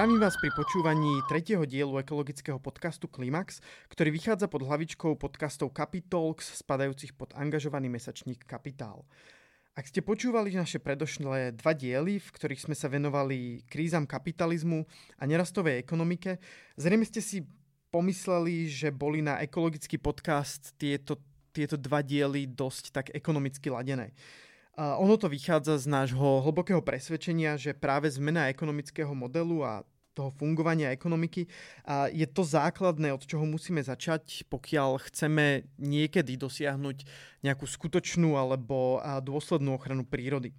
Zdravím vás pri počúvaní tretieho dielu ekologického podcastu Klimax, ktorý vychádza pod hlavičkou podcastov Capitalks, spadajúcich pod angažovaný mesačník Kapitál. Ak ste počúvali naše predošlé dva diely, v ktorých sme sa venovali krízam kapitalizmu a nerastovej ekonomike, zrejme ste si pomysleli, že boli na ekologický podcast tieto, tieto dva diely dosť tak ekonomicky ladené. Ono to vychádza z nášho hlbokého presvedčenia, že práve zmena ekonomického modelu a toho fungovania ekonomiky a je to základné, od čoho musíme začať, pokiaľ chceme niekedy dosiahnuť nejakú skutočnú alebo dôslednú ochranu prírody.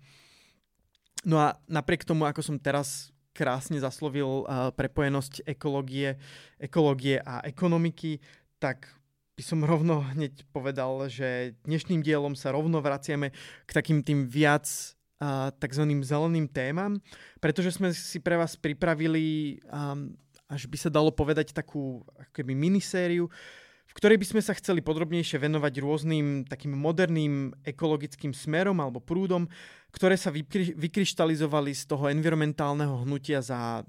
No a napriek tomu, ako som teraz krásne zaslovil prepojenosť ekológie, ekológie a ekonomiky, tak by som rovno hneď povedal, že dnešným dielom sa rovno vraciame k takým tým viac uh, tzv. zeleným témam, pretože sme si pre vás pripravili, um, až by sa dalo povedať, takú keby minisériu, v ktorej by sme sa chceli podrobnejšie venovať rôznym takým moderným ekologickým smerom alebo prúdom, ktoré sa vykry- vykryštalizovali z toho environmentálneho hnutia za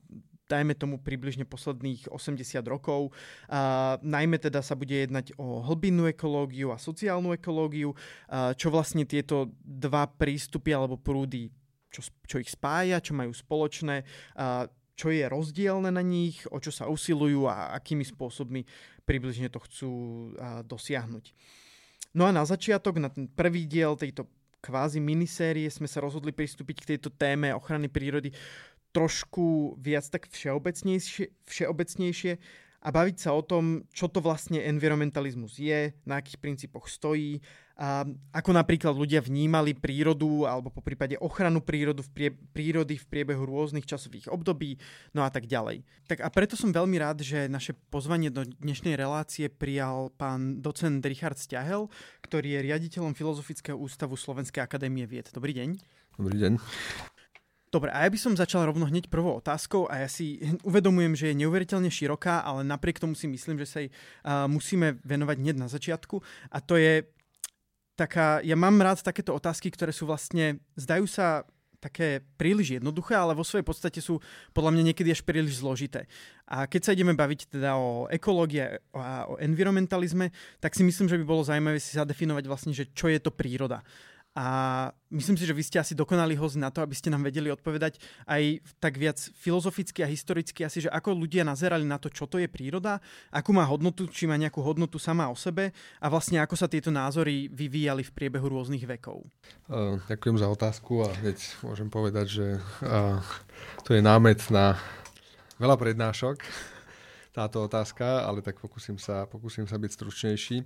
dajme tomu približne posledných 80 rokov. A, najmä teda sa bude jednať o hlbinnú ekológiu a sociálnu ekológiu, a, čo vlastne tieto dva prístupy alebo prúdy, čo, čo ich spája, čo majú spoločné, a, čo je rozdielne na nich, o čo sa usilujú a akými spôsobmi približne to chcú dosiahnuť. No a na začiatok, na ten prvý diel tejto kvázi minisérie sme sa rozhodli pristúpiť k tejto téme ochrany prírody trošku viac tak všeobecnejšie, všeobecnejšie a baviť sa o tom, čo to vlastne environmentalizmus je, na akých princípoch stojí, a ako napríklad ľudia vnímali prírodu alebo po prípade ochranu prírodu v prie, prírody v priebehu rôznych časových období, no a tak ďalej. Tak a preto som veľmi rád, že naše pozvanie do dnešnej relácie prijal pán docent Richard Stiahel, ktorý je riaditeľom Filozofického ústavu Slovenskej akadémie vied. Dobrý deň. Dobrý deň. Dobre, a ja by som začal rovno hneď prvou otázkou a ja si uvedomujem, že je neuveriteľne široká, ale napriek tomu si myslím, že sa jej uh, musíme venovať hneď na začiatku a to je taká, ja mám rád takéto otázky, ktoré sú vlastne, zdajú sa také príliš jednoduché, ale vo svojej podstate sú podľa mňa niekedy až príliš zložité. A keď sa ideme baviť teda o ekológie a o environmentalizme, tak si myslím, že by bolo zaujímavé si zadefinovať vlastne, že čo je to príroda. A myslím si, že vy ste asi dokonali host na to, aby ste nám vedeli odpovedať aj tak viac filozoficky a historicky asi, že ako ľudia nazerali na to, čo to je príroda, akú má hodnotu, či má nejakú hodnotu sama o sebe a vlastne ako sa tieto názory vyvíjali v priebehu rôznych vekov. Ďakujem za otázku a hneď môžem povedať, že to je námet na veľa prednášok táto otázka, ale tak pokúsim sa, pokúsim sa byť stručnejší.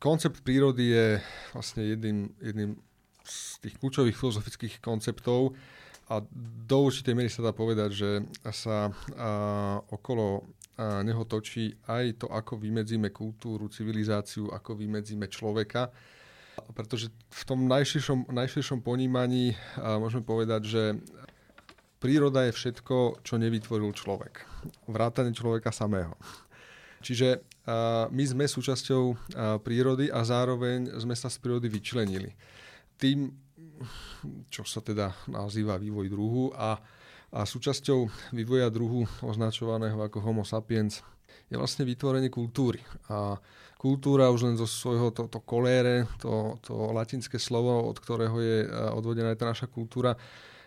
Koncept prírody je vlastne jedným, jedným z tých kľúčových filozofických konceptov a do určitej miery sa dá povedať, že sa a, okolo a, neho točí aj to, ako vymedzíme kultúru, civilizáciu, ako vymedzíme človeka. Pretože v tom najširšom, najširšom ponímaní a, môžeme povedať, že príroda je všetko, čo nevytvoril človek. Vrátane človeka samého. Čiže my sme súčasťou prírody a zároveň sme sa z prírody vyčlenili. Tým, čo sa teda nazýva vývoj druhu a, a súčasťou vývoja druhu označovaného ako homo sapiens je vlastne vytvorenie kultúry. A kultúra už len zo svojho to, to kolére, to, to latinské slovo, od ktorého je odvodená aj tá naša kultúra,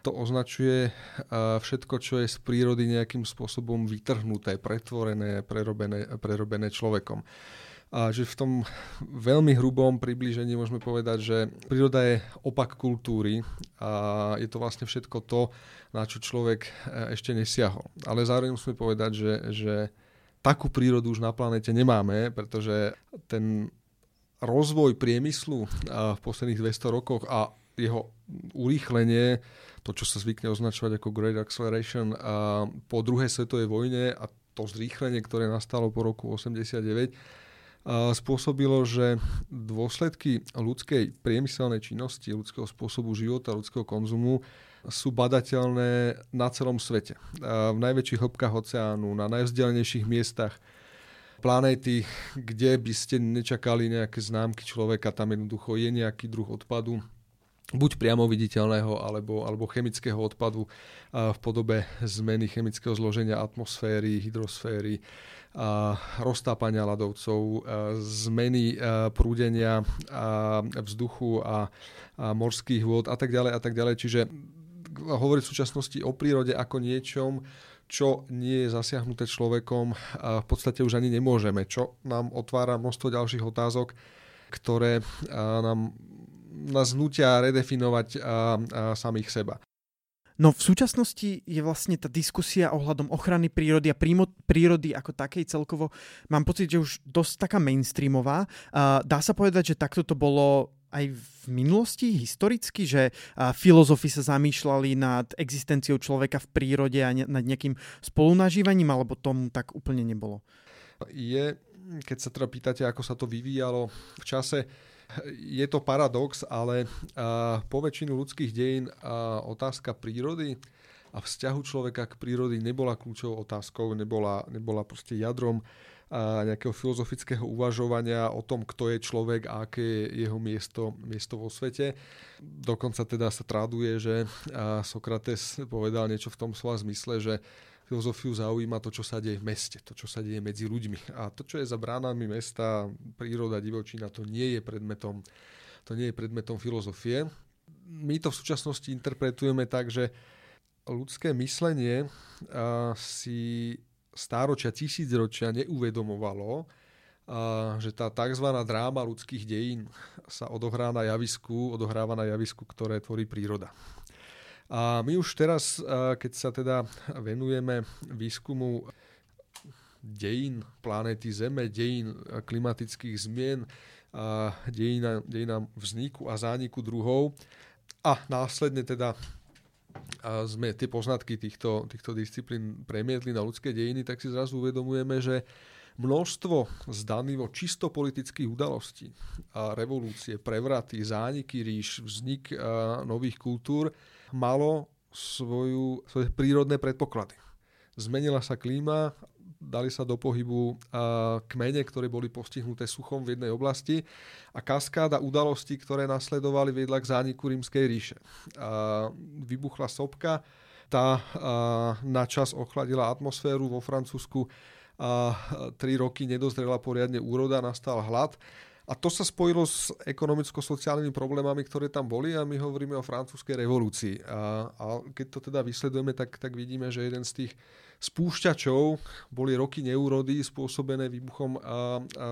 to označuje všetko, čo je z prírody nejakým spôsobom vytrhnuté, pretvorené, prerobené, prerobené človekom. A že v tom veľmi hrubom priblížení môžeme povedať, že príroda je opak kultúry a je to vlastne všetko to, na čo človek e, ešte nesiahol. Ale zároveň musíme povedať, že, že takú prírodu už na planete nemáme, pretože ten rozvoj priemyslu v posledných 200 rokoch a jeho urýchlenie to, čo sa zvykne označovať ako Great Acceleration a po druhej svetovej vojne a to zrýchlenie, ktoré nastalo po roku 89, spôsobilo, že dôsledky ľudskej priemyselnej činnosti, ľudského spôsobu života, ľudského konzumu sú badateľné na celom svete. V najväčších hĺbkach oceánu, na najvzdialenejších miestach planéty, kde by ste nečakali nejaké známky človeka, tam jednoducho je nejaký druh odpadu, buď priamo viditeľného alebo, alebo chemického odpadu v podobe zmeny chemického zloženia atmosféry, hydrosféry, roztápania ľadovcov, zmeny prúdenia vzduchu a, morských vôd a tak ďalej a tak ďalej. Čiže hovoriť v súčasnosti o prírode ako niečom, čo nie je zasiahnuté človekom, v podstate už ani nemôžeme, čo nám otvára množstvo ďalších otázok, ktoré nám nás nutia redefinovať samých seba. No v súčasnosti je vlastne tá diskusia ohľadom ochrany prírody a prímo, prírody ako takej celkovo, mám pocit, že už dosť taká mainstreamová. Dá sa povedať, že takto to bolo aj v minulosti historicky, že filozofi sa zamýšľali nad existenciou človeka v prírode a nad nejakým spolunažívaním, alebo tomu tak úplne nebolo? Je, keď sa teda pýtate, ako sa to vyvíjalo v čase, je to paradox, ale po väčšinu ľudských dejín otázka prírody a vzťahu človeka k prírody nebola kľúčovou otázkou, nebola, nebola proste jadrom nejakého filozofického uvažovania o tom, kto je človek a aké je jeho miesto, miesto vo svete. Dokonca teda sa traduje, že Sokrates povedal niečo v tom slova zmysle, že filozofiu zaujíma to, čo sa deje v meste, to, čo sa deje medzi ľuďmi. A to, čo je za bránami mesta, príroda, divočina, to nie je predmetom, to nie je predmetom filozofie. My to v súčasnosti interpretujeme tak, že ľudské myslenie si stáročia, tisícročia neuvedomovalo, že tá tzv. dráma ľudských dejín sa odohrá na javisku, odohráva na javisku, ktoré tvorí príroda. A my už teraz, keď sa teda venujeme výskumu dejín planéty Zeme, dejín klimatických zmien, dejina, dejina vzniku a zániku druhov a následne teda sme tie poznatky týchto, týchto disciplín premietli na ľudské dejiny, tak si zrazu uvedomujeme, že množstvo zdanivo čisto politických udalostí, revolúcie, prevraty, zániky ríš, vznik nových kultúr malo svoju, svoje prírodné predpoklady. Zmenila sa klíma, dali sa do pohybu kmene, ktoré boli postihnuté suchom v jednej oblasti a kaskáda udalostí, ktoré nasledovali, viedla k zániku rímskej ríše. Vybuchla sopka, tá na čas ochladila atmosféru vo Francúzsku a tri roky nedozrela poriadne úroda, nastal hlad a to sa spojilo s ekonomicko-sociálnymi problémami, ktoré tam boli a my hovoríme o francúzskej revolúcii. A, a keď to teda vysledujeme, tak, tak vidíme, že jeden z tých spúšťačov boli roky neúrody spôsobené výbuchom a, a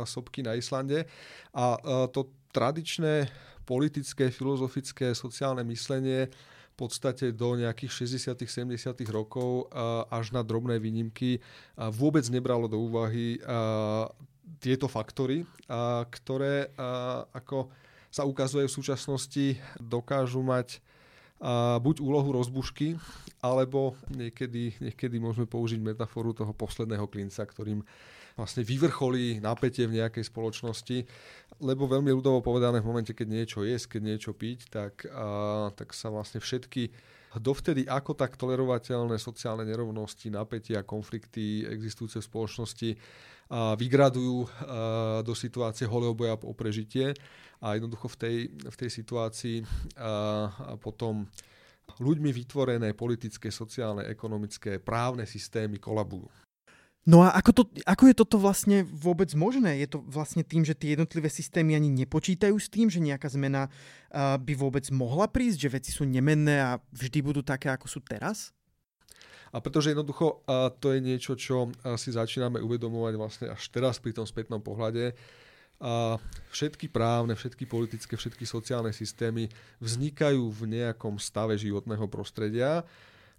sopky na Islande. A, a to tradičné politické, filozofické, sociálne myslenie v podstate do nejakých 60 70 rokov až na drobné výnimky vôbec nebralo do úvahy tieto faktory, ktoré ako sa ukazuje v súčasnosti dokážu mať buď úlohu rozbušky, alebo niekedy, niekedy môžeme použiť metaforu toho posledného klinca, ktorým vlastne vyvrcholí napätie v nejakej spoločnosti, lebo veľmi ľudovo povedané v momente, keď niečo jesť, keď niečo piť, tak, a, tak sa vlastne všetky dovtedy ako tak tolerovateľné sociálne nerovnosti, napätia, konflikty existujúce v spoločnosti vygradujú do situácie holého boja o prežitie a jednoducho v tej, v tej situácii potom ľuďmi vytvorené politické, sociálne, ekonomické, právne systémy kolabujú. No a ako, to, ako je toto vlastne vôbec možné? Je to vlastne tým, že tie jednotlivé systémy ani nepočítajú s tým, že nejaká zmena by vôbec mohla prísť, že veci sú nemenné a vždy budú také, ako sú teraz? A pretože jednoducho a to je niečo, čo si začíname uvedomovať vlastne až teraz pri tom spätnom pohľade, a všetky právne, všetky politické, všetky sociálne systémy vznikajú v nejakom stave životného prostredia,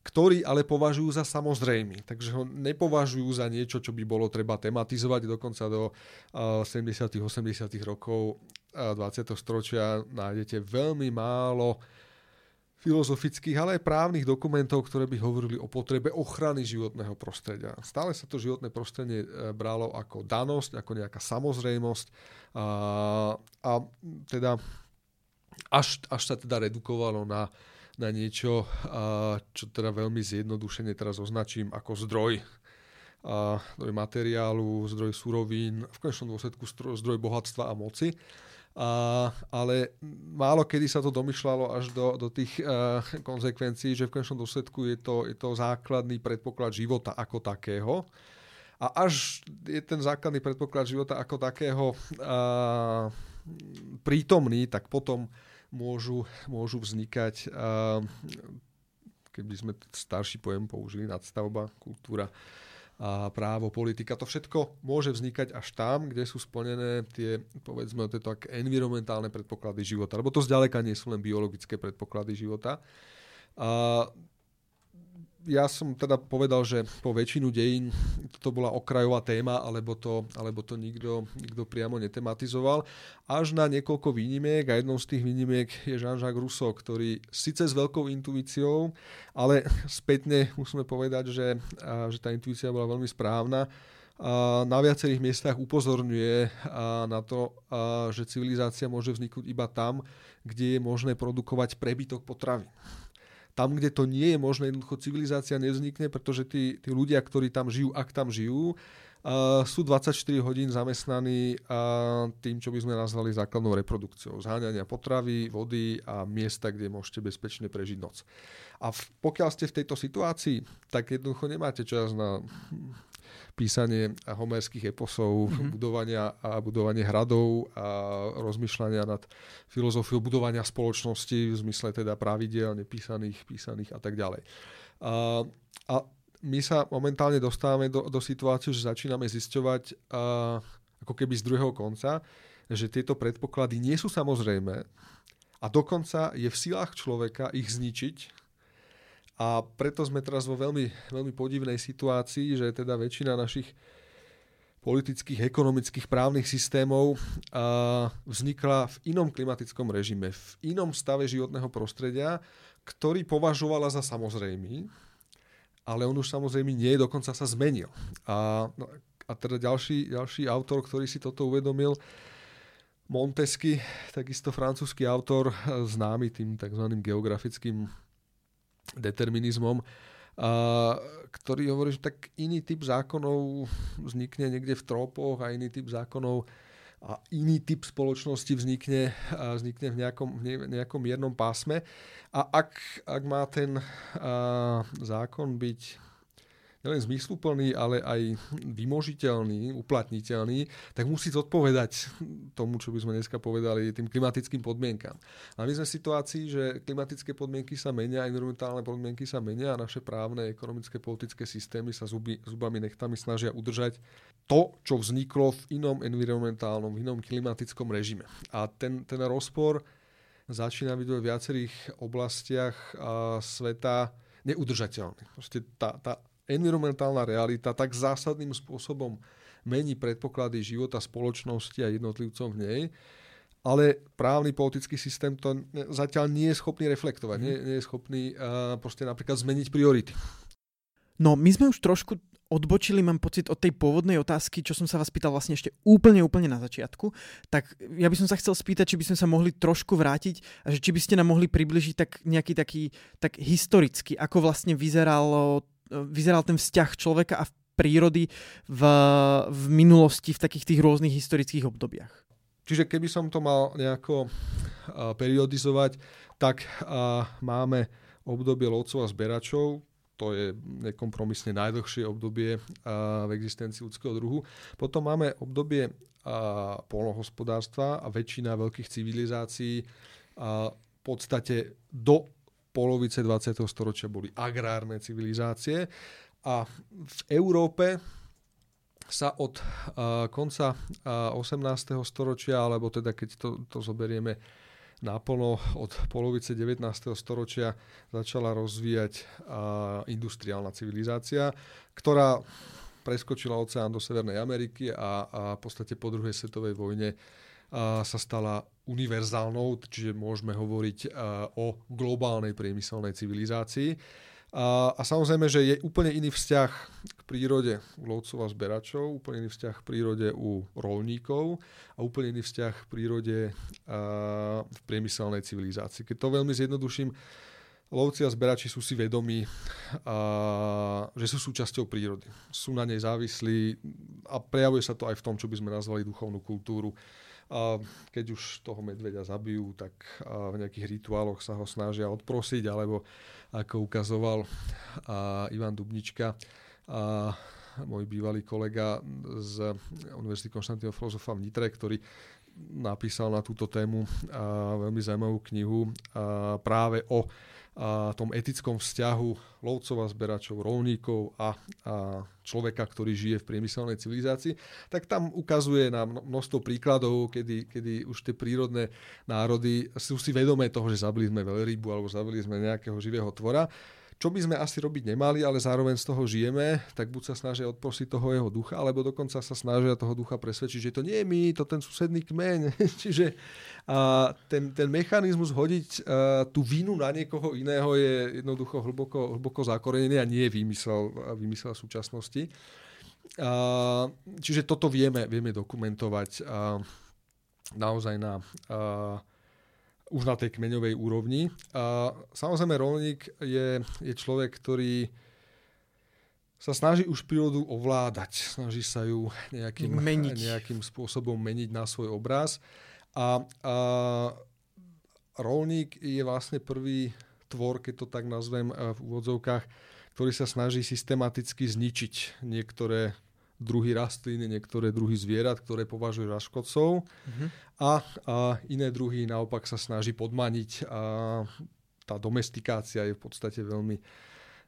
ktorý ale považujú za samozrejmy. Takže ho nepovažujú za niečo, čo by bolo treba tematizovať. Dokonca do 70. 80. rokov 20. storočia nájdete veľmi málo filozofických, ale aj právnych dokumentov, ktoré by hovorili o potrebe ochrany životného prostredia. Stále sa to životné prostredie e, bralo ako danosť, ako nejaká samozrejmosť a, a teda až, až sa teda redukovalo na, na niečo, a, čo teda veľmi zjednodušene teraz označím ako zdroj a zdroj materiálu, zdroj surovín, v konečnom dôsledku zdroj bohatstva a moci. A, ale málo kedy sa to domýšľalo až do, do tých uh, konsekvencií, že v konečnom dôsledku je to, je to základný predpoklad života ako takého. A až je ten základný predpoklad života ako takého uh, prítomný, tak potom môžu, môžu vznikať, uh, keby sme starší pojem použili, nadstavba, kultúra, a právo, politika, to všetko môže vznikať až tam, kde sú splnené tie, povedzme, tieto environmentálne predpoklady života, lebo to zďaleka nie sú len biologické predpoklady života. A ja som teda povedal, že po väčšinu dejín to bola okrajová téma, alebo to, alebo to nikto, nikto priamo netematizoval. Až na niekoľko výnimiek a jednou z tých výnimiek je Jean-Jacques Rousseau, ktorý síce s veľkou intuíciou, ale spätne musíme povedať, že, že tá intuícia bola veľmi správna. Na viacerých miestach upozorňuje na to, že civilizácia môže vzniknúť iba tam, kde je možné produkovať prebytok potravy tam, kde to nie je možné, jednoducho civilizácia nevznikne, pretože tí, tí ľudia, ktorí tam žijú, ak tam žijú, Uh, sú 24 hodín zamestnaní uh, tým, čo by sme nazvali základnou reprodukciou. Zháňania potravy, vody a miesta, kde môžete bezpečne prežiť noc. A v, pokiaľ ste v tejto situácii, tak jednoducho nemáte čas na písanie homerských eposov, mm-hmm. budovania a budovanie hradov a rozmýšľania nad filozofiou budovania spoločnosti v zmysle teda pravidel, nepísaných, písaných a tak ďalej. A, a my sa momentálne dostávame do, do situáciu, že začíname zisťovať a, ako keby z druhého konca, že tieto predpoklady nie sú samozrejme a dokonca je v silách človeka ich zničiť a preto sme teraz vo veľmi, veľmi podivnej situácii, že teda väčšina našich politických, ekonomických, právnych systémov a vznikla v inom klimatickom režime, v inom stave životného prostredia, ktorý považovala za samozrejmý, ale on už samozrejme nie, dokonca sa zmenil. A, no, a teda ďalší, ďalší autor, ktorý si toto uvedomil, Montesky, takisto francúzsky autor, známy tým tzv. geografickým determinizmom, a, ktorý hovorí, že tak iný typ zákonov vznikne niekde v trópoch a iný typ zákonov a iný typ spoločnosti vznikne, vznikne v nejakom, nejakom miernom pásme. A ak, ak má ten a, zákon byť nielen zmysluplný, ale aj vymožiteľný, uplatniteľný, tak musí zodpovedať tomu, čo by sme dneska povedali, tým klimatickým podmienkam. A my sme v situácii, že klimatické podmienky sa menia, environmentálne podmienky sa menia a naše právne, ekonomické, politické systémy sa zuby, zubami nechtami snažia udržať to, čo vzniklo v inom environmentálnom, v inom klimatickom režime. A ten, ten rozpor začína byť vo viacerých oblastiach sveta neudržateľný. Proste tá, tá environmentálna realita tak zásadným spôsobom mení predpoklady života spoločnosti a jednotlivcom v nej, ale právny politický systém to zatiaľ nie je schopný reflektovať, nie, nie je schopný uh, proste napríklad zmeniť priority. No, my sme už trošku odbočili, mám pocit, od tej pôvodnej otázky, čo som sa vás pýtal vlastne ešte úplne, úplne na začiatku. Tak ja by som sa chcel spýtať, či by sme sa mohli trošku vrátiť a že či by ste nám mohli približiť tak nejaký taký tak historicky, ako vlastne vyzeralo vyzeral ten vzťah človeka a prírody v, v minulosti, v takých tých rôznych historických obdobiach. Čiže keby som to mal nejako uh, periodizovať, tak uh, máme obdobie lovcov a zberačov, to je nekompromisne najdlhšie obdobie uh, v existencii ľudského druhu. Potom máme obdobie polnohospodárstva a väčšina veľkých civilizácií v podstate do polovice 20. storočia boli agrárne civilizácie a v Európe sa od uh, konca uh, 18. storočia, alebo teda keď to, to zoberieme naplno od polovice 19. storočia začala rozvíjať uh, industriálna civilizácia, ktorá preskočila oceán do Severnej Ameriky a, a v podstate po druhej svetovej vojne sa stala univerzálnou, čiže môžeme hovoriť o globálnej priemyselnej civilizácii. A, a samozrejme, že je úplne iný vzťah k prírode u lovcov a zberačov, úplne iný vzťah k prírode u rolníkov a úplne iný vzťah k prírode a, v priemyselnej civilizácii. Keď to veľmi zjednoduším, lovci a zberači sú si vedomí, a, že sú súčasťou prírody. Sú na nej závislí a prejavuje sa to aj v tom, čo by sme nazvali duchovnú kultúru. A keď už toho medveďa zabijú, tak v nejakých rituáloch sa ho snažia odprosiť, alebo ako ukazoval Ivan Dubnička, a môj bývalý kolega z Univerzity Konštantína Filozofa v Nitre, ktorý napísal na túto tému veľmi zaujímavú knihu práve o a tom etickom vzťahu lovcov a zberačov, rolníkov a, a človeka, ktorý žije v priemyselnej civilizácii, tak tam ukazuje na množstvo príkladov, kedy, kedy už tie prírodné národy sú si vedomé toho, že zabili sme veľrybu alebo zabili sme nejakého živého tvora čo by sme asi robiť nemali, ale zároveň z toho žijeme, tak buď sa snažia odprosiť toho jeho ducha, alebo dokonca sa snažia toho ducha presvedčiť, že to nie je my, to ten susedný kmeň. Čiže a ten, ten mechanizmus hodiť a, tú vinu na niekoho iného je jednoducho hlboko, hlboko zakorenený a nie je výmysel, výmysel súčasnosti. A, čiže toto vieme, vieme dokumentovať a, naozaj na a, už na tej kmeňovej úrovni. A samozrejme rolník je, je človek, ktorý sa snaží už prírodu ovládať, snaží sa ju nejakým, meniť. nejakým spôsobom meniť na svoj obraz. A, a rolník je vlastne prvý tvor, keď to tak nazvem v úvodzovkách, ktorý sa snaží systematicky zničiť niektoré druhy rastlín, niektoré druhy zvierat, ktoré považuje za škodcov uh-huh. a, a iné druhy naopak sa snaží podmaniť a tá domestikácia je v podstate veľmi,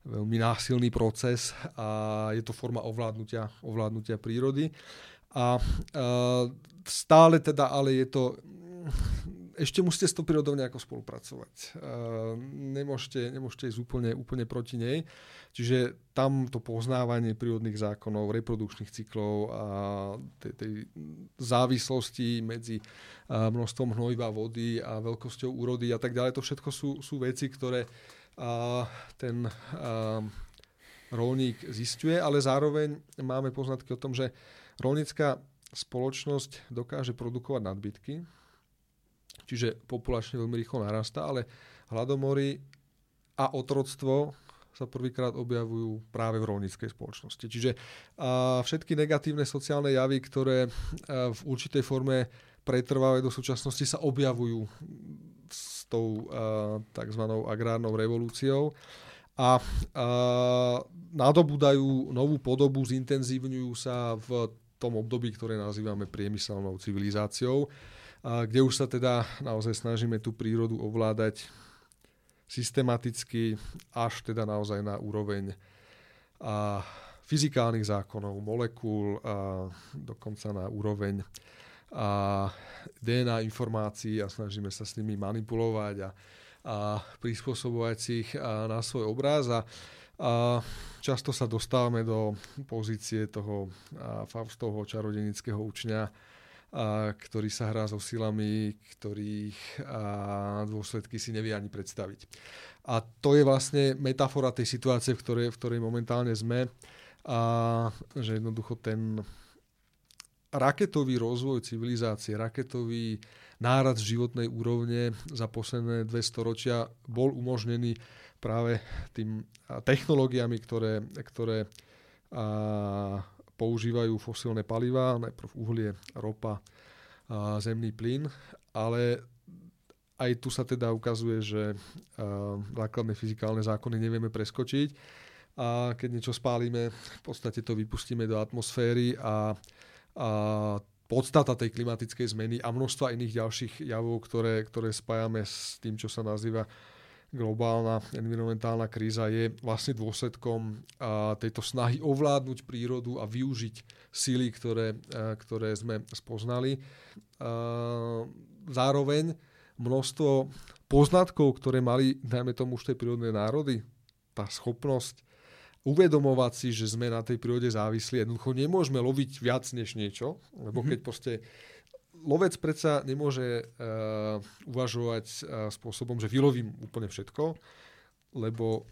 veľmi násilný proces a je to forma ovládnutia, ovládnutia prírody. A, a stále teda, ale je to ešte musíte s tou prírodou nejako spolupracovať. Uh, nemôžete, nemôžete ísť úplne, úplne proti nej. Čiže tam to poznávanie prírodných zákonov, reprodukčných cyklov a tej, tej závislosti medzi množstvom hnojiva vody a veľkosťou úrody a tak ďalej, to všetko sú, sú veci, ktoré ten uh, rolník zistuje, ale zároveň máme poznatky o tom, že rolnícka spoločnosť dokáže produkovať nadbytky, čiže populačne veľmi rýchlo narastá, ale hladomory a otroctvo sa prvýkrát objavujú práve v rolníckej spoločnosti. Čiže a všetky negatívne sociálne javy, ktoré v určitej forme pretrvávajú do súčasnosti, sa objavujú s tou tzv. agrárnou revolúciou a, a nadobúdajú novú podobu, zintenzívňujú sa v tom období, ktoré nazývame priemyselnou civilizáciou a kde už sa teda naozaj snažíme tú prírodu ovládať systematicky až teda naozaj na úroveň a fyzikálnych zákonov, molekúl, a dokonca na úroveň a DNA informácií a snažíme sa s nimi manipulovať a, a prispôsobovať si ich na svoj obraz. A, a často sa dostávame do pozície toho Faustovho čarodenického učňa, a, ktorý sa hrá so silami, ktorých a, dôsledky si nevie ani predstaviť. A to je vlastne metafora tej situácie, v ktorej, v ktorej momentálne sme. A že jednoducho ten raketový rozvoj civilizácie, raketový nárad životnej úrovne za posledné dve storočia bol umožnený práve tým technológiami, ktoré, ktoré a, používajú fosílne paliva, najprv uhlie, ropa, a zemný plyn, ale aj tu sa teda ukazuje, že základné fyzikálne zákony nevieme preskočiť. A keď niečo spálime, v podstate to vypustíme do atmosféry a, a podstata tej klimatickej zmeny a množstva iných ďalších javov, ktoré, ktoré spájame s tým, čo sa nazýva globálna environmentálna kríza je vlastne dôsledkom tejto snahy ovládnuť prírodu a využiť síly, ktoré, ktoré sme spoznali. Zároveň množstvo poznatkov, ktoré mali, najmä tomu už tej prírodné národy, tá schopnosť uvedomovať si, že sme na tej prírode závislí. Jednoducho nemôžeme loviť viac než niečo, lebo mm-hmm. keď proste lovec predsa nemôže uh, uvažovať uh, spôsobom, že vylovím úplne všetko, lebo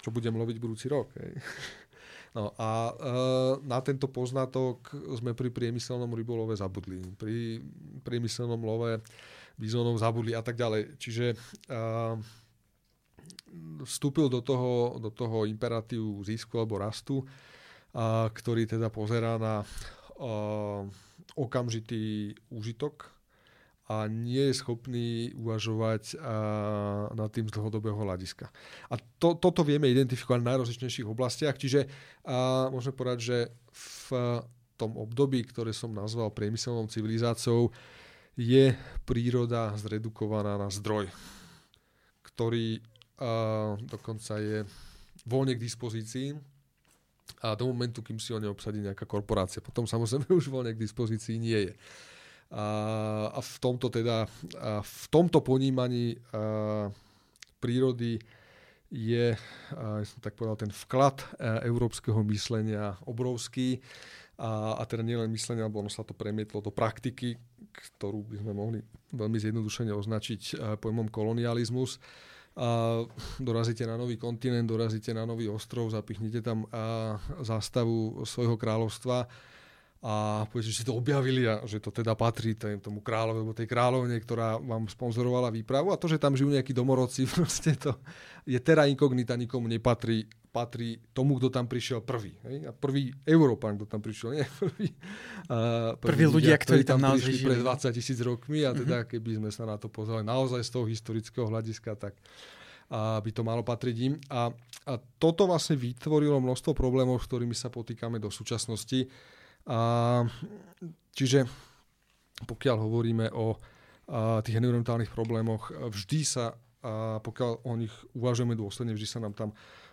čo budem loviť budúci rok. Hej. No a uh, na tento poznatok sme pri priemyselnom rybolove zabudli. Pri priemyselnom love bizónov zabudli a tak ďalej. Čiže uh, vstúpil do toho, do toho imperatívu zisku alebo rastu, uh, ktorý teda pozerá na uh, okamžitý úžitok a nie je schopný uvažovať nad tým z dlhodobého hľadiska. A to, toto vieme identifikovať v najrozličnejších oblastiach, čiže uh, môžeme povedať, že v tom období, ktoré som nazval priemyselnou civilizáciou, je príroda zredukovaná na zdroj, ktorý uh, dokonca je voľne k dispozícii a do momentu, kým si ho neobsadí nejaká korporácia. Potom samozrejme už voľne k dispozícii nie je. A, a v tomto teda, a v tomto ponímaní a, prírody je, a, som tak povedal, ten vklad európskeho myslenia obrovský a, a teda nielen myslenie, alebo ono sa to premietlo do praktiky, ktorú by sme mohli veľmi zjednodušene označiť e, pojmom kolonializmus. A dorazíte na nový kontinent, dorazíte na nový ostrov, zapichnite tam zástavu svojho kráľovstva a poviete, že ste to objavili a že to teda patrí tomu kráľovi alebo tej kráľovne, ktorá vám sponzorovala výpravu a to, že tam žijú nejakí domorodci, proste to je terra incognita, nikomu nepatrí patrí tomu, kto tam prišiel prvý. Hej? A prvý Európan, kto tam prišiel, nie prvý. A prvý, prvý ľudia, ktorí tam, tam prišli pred 20 tisíc rokmi a teda uh-huh. keby sme sa na to pozreli naozaj z toho historického hľadiska, tak a by to malo patriť im. A, a toto vlastne vytvorilo množstvo problémov, s ktorými sa potýkame do súčasnosti. A, čiže pokiaľ hovoríme o a, tých environmentálnych problémoch, vždy sa, a pokiaľ o nich uvažujeme dôsledne, vždy sa nám tam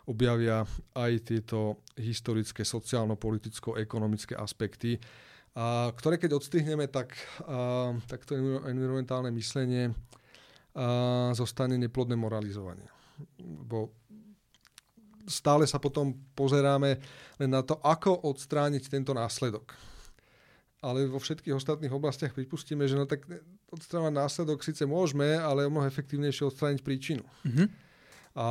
objavia aj tieto historické, sociálno-politicko-ekonomické aspekty, a ktoré keď odstrihneme, tak, a, tak to environmentálne myslenie a, zostane neplodné moralizovanie. Bo stále sa potom pozeráme len na to, ako odstrániť tento následok. Ale vo všetkých ostatných oblastiach pripustíme, že no tak odstrániť následok síce môžeme, ale o mnoho efektívnejšie odstrániť príčinu. Mm-hmm. A,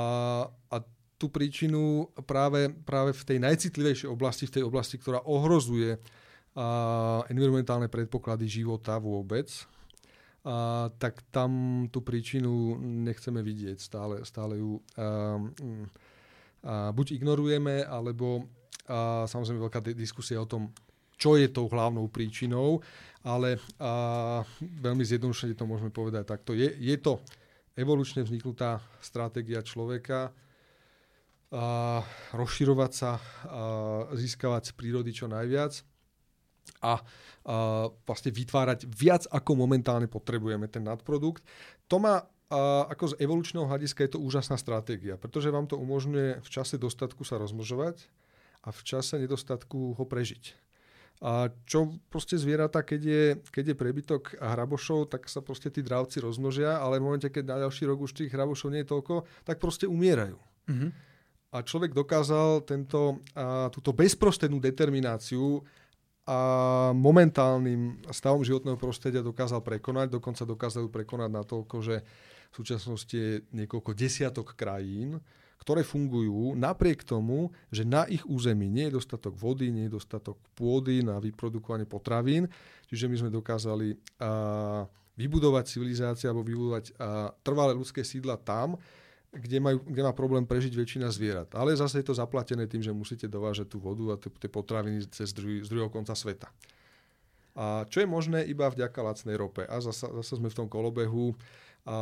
a tú príčinu práve, práve v tej najcitlivejšej oblasti, v tej oblasti, ktorá ohrozuje a, environmentálne predpoklady života vôbec, a, tak tam tú príčinu nechceme vidieť. Stále, stále ju a, buď ignorujeme, alebo a, samozrejme veľká diskusia o tom, čo je tou hlavnou príčinou, ale a, veľmi zjednodušene to môžeme povedať takto. Je, je to evolučne vzniknutá stratégia človeka, a rozširovať sa, a získavať z prírody čo najviac a, a vlastne vytvárať viac, ako momentálne potrebujeme ten nadprodukt. To má a ako z evolučného hľadiska je to úžasná stratégia, pretože vám to umožňuje v čase dostatku sa rozmnožovať a v čase nedostatku ho prežiť. A čo proste zvieratá, keď je, keď je prebytok hrabošov, tak sa proste tí dravci rozmnožia, ale v momente, keď na ďalší rok už tých hrabošov nie je toľko, tak proste umierajú. Mm-hmm a človek dokázal tento, a, túto bezprostrednú determináciu a momentálnym stavom životného prostredia dokázal prekonať, dokonca dokázal prekonať na toľko, že v súčasnosti je niekoľko desiatok krajín, ktoré fungujú napriek tomu, že na ich území nie je dostatok vody, nie je dostatok pôdy na vyprodukovanie potravín, čiže my sme dokázali a, vybudovať civilizácie alebo vybudovať a, trvalé ľudské sídla tam, kde, majú, kde má problém prežiť väčšina zvierat. Ale zase je to zaplatené tým, že musíte dovážať tú vodu a tie potraviny cez druhý, z druhého konca sveta. A čo je možné iba vďaka lacnej rope. A zase, zase sme v tom kolobehu a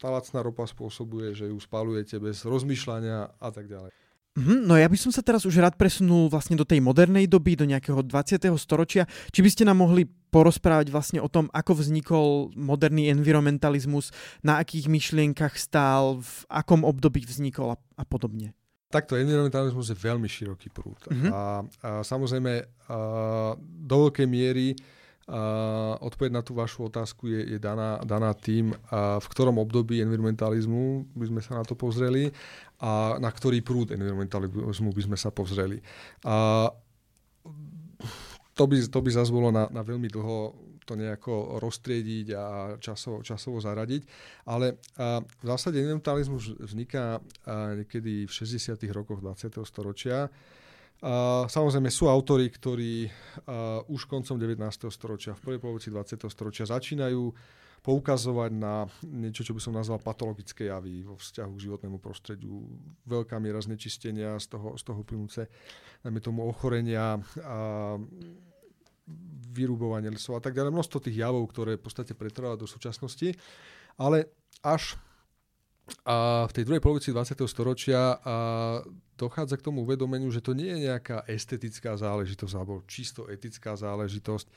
tá lacná ropa spôsobuje, že ju spalujete bez rozmýšľania a tak ďalej. Mm, no ja by som sa teraz už rád presunul vlastne do tej modernej doby, do nejakého 20. storočia. Či by ste nám mohli porozprávať vlastne o tom, ako vznikol moderný environmentalizmus, na akých myšlienkach stál, v akom období vznikol a, a podobne. Takto environmentalizmus je veľmi široký prúd. Mm-hmm. A, a samozrejme a, do veľkej miery odpoveď na tú vašu otázku je, je daná, daná tým, v ktorom období environmentalizmu by sme sa na to pozreli a na ktorý prúd environmentalizmu by sme sa pozreli. A to by, to by zase bolo na, na veľmi dlho to nejako roztriediť a časovo, časovo zaradiť. Ale a, v zásade environmentalizmus vzniká a, niekedy v 60. rokoch 20. storočia. A, samozrejme sú autory, ktorí a, už koncom 19. storočia, v prvej polovici 20. storočia začínajú poukazovať na niečo, čo by som nazval patologické javy vo vzťahu k životnému prostrediu. Veľká miera znečistenia z toho, z toho plynúce, najmä tomu ochorenia a vyrubovanie lesov a tak ďalej. Množstvo tých javov, ktoré v podstate pretrváva do súčasnosti. Ale až a v tej druhej polovici 20. storočia a dochádza k tomu uvedomeniu, že to nie je nejaká estetická záležitosť alebo čisto etická záležitosť,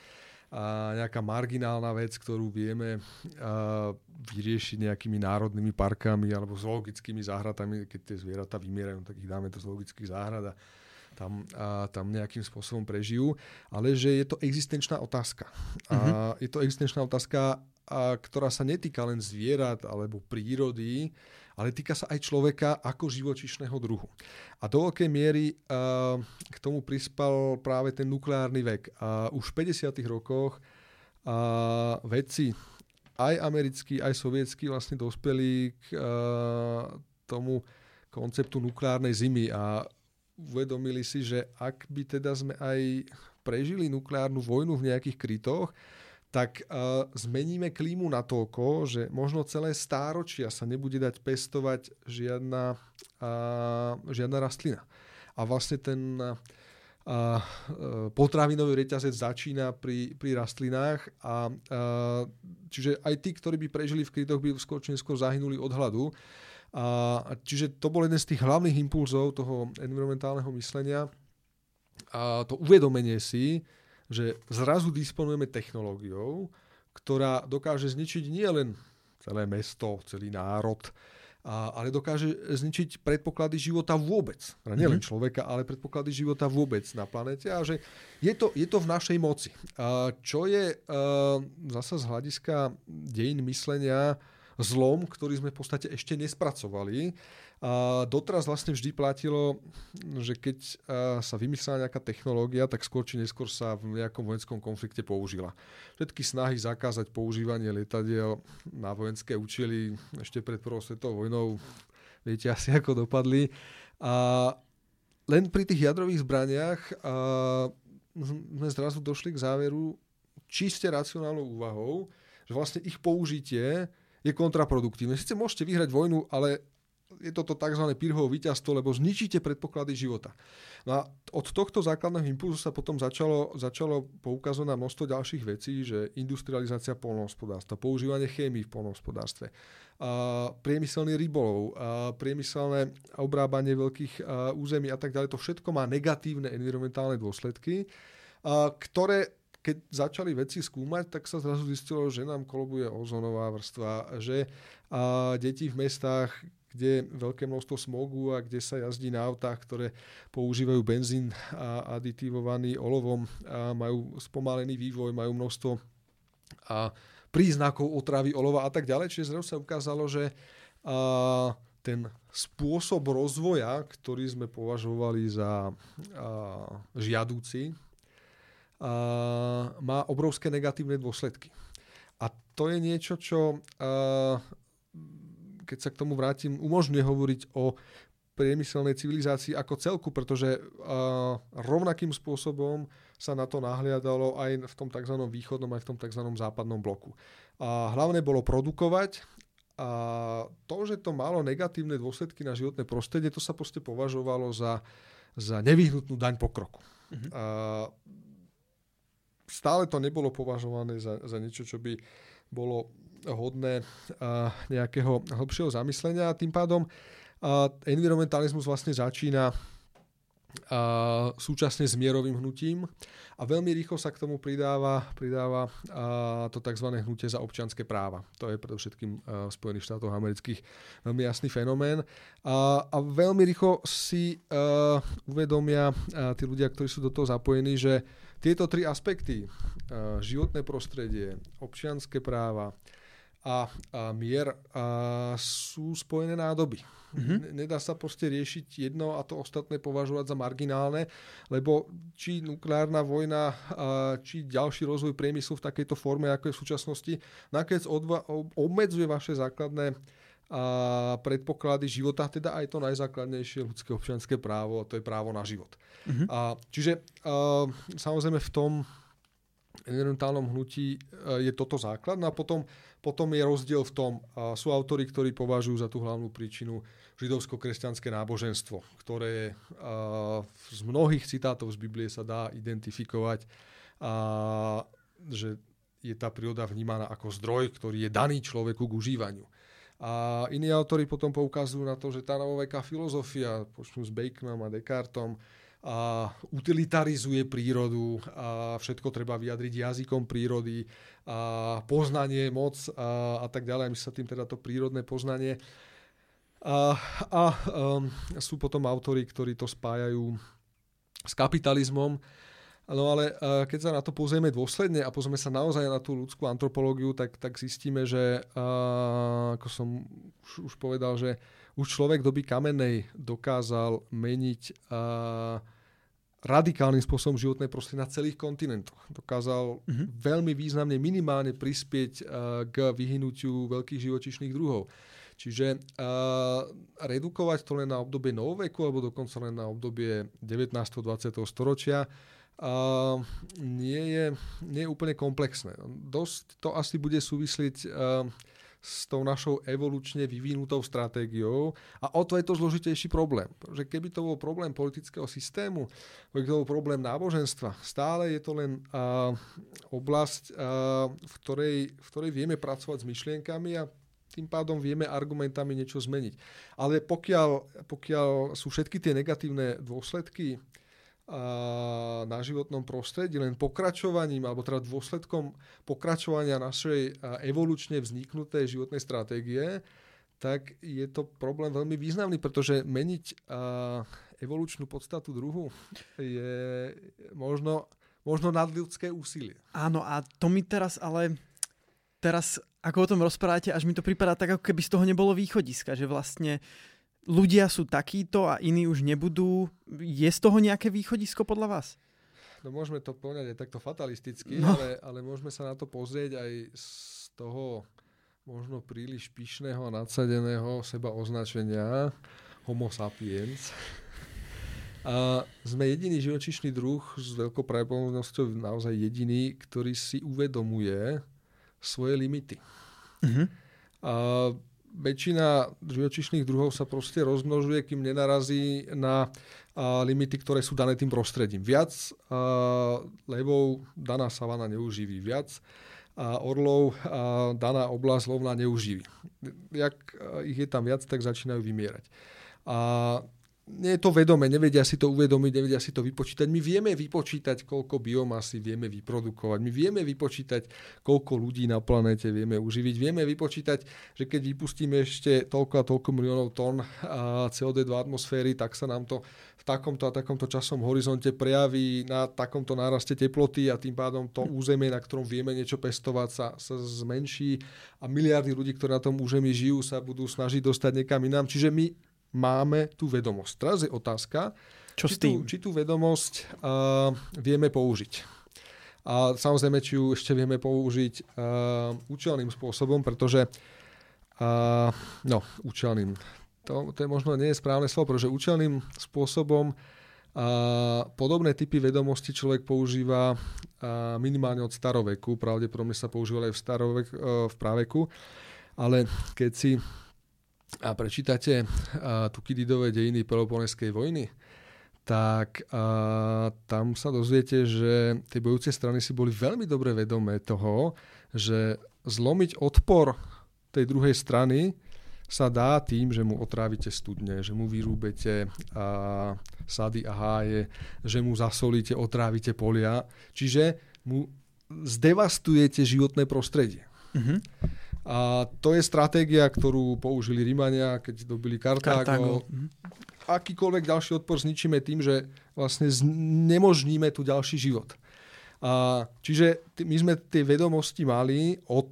a nejaká marginálna vec, ktorú vieme vyriešiť nejakými národnými parkami alebo zoologickými záhradami. Keď tie zvieratá vymierajú, tak ich dáme do zoologických záhrad a tam, a tam nejakým spôsobom prežijú, ale že je to existenčná otázka. Uh-huh. A je to existenčná otázka, a, ktorá sa netýka len zvierat alebo prírody, ale týka sa aj človeka ako živočišného druhu. A do veľkej miery uh, k tomu prispal práve ten nukleárny vek. A už v 50. rokoch uh, vedci aj americkí, aj sovietskí vlastne dospeli k uh, tomu konceptu nukleárnej zimy a uvedomili si, že ak by teda sme aj prežili nukleárnu vojnu v nejakých krytoch, tak uh, zmeníme klímu natoľko, že možno celé stáročia sa nebude dať pestovať žiadna, uh, žiadna rastlina. A vlastne ten uh, uh, potravinový reťazec začína pri, pri rastlinách a uh, čiže aj tí, ktorí by prežili v krytoch, by skôr či neskôr zahynuli od hladu. A, čiže to bol jeden z tých hlavných impulzov toho environmentálneho myslenia a to uvedomenie si, že zrazu disponujeme technológiou, ktorá dokáže zničiť nielen celé mesto, celý národ, a, ale dokáže zničiť predpoklady života vôbec. Teda nielen mm-hmm. človeka, ale predpoklady života vôbec na planete a že je to, je to v našej moci. A čo je a, zasa z hľadiska dejín myslenia zlom, ktorý sme v podstate ešte nespracovali, a doteraz vlastne vždy platilo, že keď sa vymyslela nejaká technológia, tak skôr či neskôr sa v nejakom vojenskom konflikte použila. Všetky snahy zakázať používanie lietadiel na vojenské účely ešte pred prvou svetovou vojnou, viete asi ako dopadli. A len pri tých jadrových zbraniach a sme zrazu došli k záveru čiste racionálnou úvahou, že vlastne ich použitie je kontraproduktívne. Sice môžete vyhrať vojnu, ale je toto tzv. Pirhovo víťazstvo, lebo zničíte predpoklady života. No a od tohto základného impulzu sa potom začalo, začalo poukazovať na množstvo ďalších vecí, že industrializácia polnohospodárstva, používanie chémii v polnohospodárstve, a priemyselný rybolov, a priemyselné obrábanie veľkých území a tak ďalej, to všetko má negatívne environmentálne dôsledky, ktoré keď začali veci skúmať, tak sa zrazu zistilo, že nám kolobuje ozónová vrstva, že a deti v mestách, kde je veľké množstvo smogu a kde sa jazdí na autách, ktoré používajú benzín a aditivovaný olovom a majú spomalený vývoj, majú množstvo a príznakov otravy olova a tak ďalej. Čiže zrazu sa ukázalo, že a, ten spôsob rozvoja, ktorý sme považovali za a, žiadúci, má obrovské negatívne dôsledky. A to je niečo, čo keď sa k tomu vrátim, umožňuje hovoriť o priemyselnej civilizácii ako celku, pretože rovnakým spôsobom sa na to nahliadalo aj v tom tzv. východnom, aj v tom tzv. západnom bloku. A hlavne bolo produkovať a to, že to malo negatívne dôsledky na životné prostredie, to sa proste považovalo za, za nevyhnutnú daň pokroku. Mm-hmm. A stále to nebolo považované za, za niečo, čo by bolo hodné nejakého hlbšieho zamyslenia. A tým pádom environmentalizmus vlastne začína a súčasne s mierovým hnutím a veľmi rýchlo sa k tomu pridáva, pridáva to tzv. hnutie za občianské práva. To je predovšetkým v Spojených štátoch amerických veľmi jasný fenomén. A, a veľmi rýchlo si uh, uvedomia uh, tí ľudia, ktorí sú do toho zapojení, že tieto tri aspekty, uh, životné prostredie, občianské práva a, a mier a sú spojené nádoby. Mm-hmm. Nedá sa proste riešiť jedno a to ostatné považovať za marginálne, lebo či nukleárna vojna, či ďalší rozvoj priemyslu v takejto forme, ako je v súčasnosti, nakoniec odva- obmedzuje vaše základné a predpoklady života, teda aj to najzákladnejšie ľudské občianské právo, a to je právo na život. Mm-hmm. A, čiže a, samozrejme v tom environmentálnom hnutí je toto základ. No a potom, potom je rozdiel v tom, sú autory, ktorí považujú za tú hlavnú príčinu židovsko-kresťanské náboženstvo, ktoré z mnohých citátov z Biblie sa dá identifikovať, že je tá príroda vnímaná ako zdroj, ktorý je daný človeku k užívaniu. A iní autori potom poukazujú na to, že tá novoveká filozofia, počnú s Baconom a Descartom, a utilitarizuje prírodu a všetko treba vyjadriť jazykom prírody a poznanie, moc a, a tak ďalej. My sa tým teda to prírodné poznanie a, a um, sú potom autory, ktorí to spájajú s kapitalizmom. No ale uh, keď sa na to pozrieme dôsledne a pozrieme sa naozaj na tú ľudskú antropológiu, tak, tak zistíme, že ako som už, už povedal, že už človek doby kamenej dokázal meniť uh, radikálnym spôsobom životné prostredie na celých kontinentoch. Dokázal mm-hmm. veľmi významne minimálne prispieť uh, k vyhnutiu veľkých živočišných druhov. Čiže uh, redukovať to len na obdobie novoveku alebo dokonca len na obdobie 19. 20. storočia uh, nie, je, nie je úplne komplexné. Dosť to asi bude súvisliť uh, s tou našou evolučne vyvinutou stratégiou a o to je to zložitejší problém. Že keby to bol problém politického systému, keby to bol problém náboženstva, stále je to len uh, oblasť, uh, v, ktorej, v ktorej vieme pracovať s myšlienkami a tým pádom vieme argumentami niečo zmeniť. Ale pokiaľ, pokiaľ sú všetky tie negatívne dôsledky na životnom prostredí len pokračovaním alebo teda dôsledkom pokračovania našej evolučne vzniknutej životnej stratégie, tak je to problém veľmi významný, pretože meniť evolučnú podstatu druhu je možno, možno nadľudské úsilie. Áno, a to mi teraz ale teraz, ako o tom rozprávate, až mi to pripadá tak, ako keby z toho nebolo východiska, že vlastne ľudia sú takíto a iní už nebudú. Je z toho nejaké východisko podľa vás? No môžeme to poňať aj takto fatalisticky, no. ale, ale môžeme sa na to pozrieť aj z toho možno príliš pyšného a nadsadeného seba označenia homo sapiens. A sme jediný živočišný druh s veľkou pravdepodobnosťou naozaj jediný, ktorý si uvedomuje, svoje limity. Uh-huh. A väčšina živočišných druhov sa proste rozmnožuje, kým nenarazí na a, limity, ktoré sú dané tým prostredím. Viac a, levov daná savana neuživí. Viac a orlov a, daná oblasť lovná neuživí. Jak ich je tam viac, tak začínajú vymierať. A nie je to vedomé, nevedia si to uvedomiť, nevedia si to vypočítať. My vieme vypočítať, koľko biomasy vieme vyprodukovať. My vieme vypočítať, koľko ľudí na planete vieme uživiť. Vieme vypočítať, že keď vypustíme ešte toľko a toľko miliónov tón CO2 do atmosféry, tak sa nám to v takomto a takomto časom horizonte prejaví na takomto náraste teploty a tým pádom to územie, na ktorom vieme niečo pestovať, sa, sa zmenší a miliardy ľudí, ktorí na tom území žijú, sa budú snažiť dostať niekam inám. Čiže my máme tú vedomosť. Teraz je otázka, Čo či, tú, či tú vedomosť uh, vieme použiť. A samozrejme, či ju ešte vieme použiť uh, účelným spôsobom, pretože uh, no, účelným, to, to je možno nie je správne slovo, pretože účelným spôsobom uh, podobné typy vedomosti človek používa minimálne od staroveku, pravdepodobne sa používali aj v, starovek, uh, v práveku, ale keď si a prečítate uh, Tukididové dejiny Peloponeskej vojny, tak uh, tam sa dozviete, že tie bojúce strany si boli veľmi dobre vedomé toho, že zlomiť odpor tej druhej strany sa dá tým, že mu otrávite studne, že mu vyrúbete a, sady a háje, že mu zasolíte, otrávite polia. Čiže mu zdevastujete životné prostredie. Mm-hmm. A to je stratégia, ktorú použili Rímania, keď dobili Kartágo. Kartágo. Mhm. Akýkoľvek ďalší odpor zničíme tým, že vlastne nemožníme tu ďalší život. A, čiže my sme tie vedomosti mali od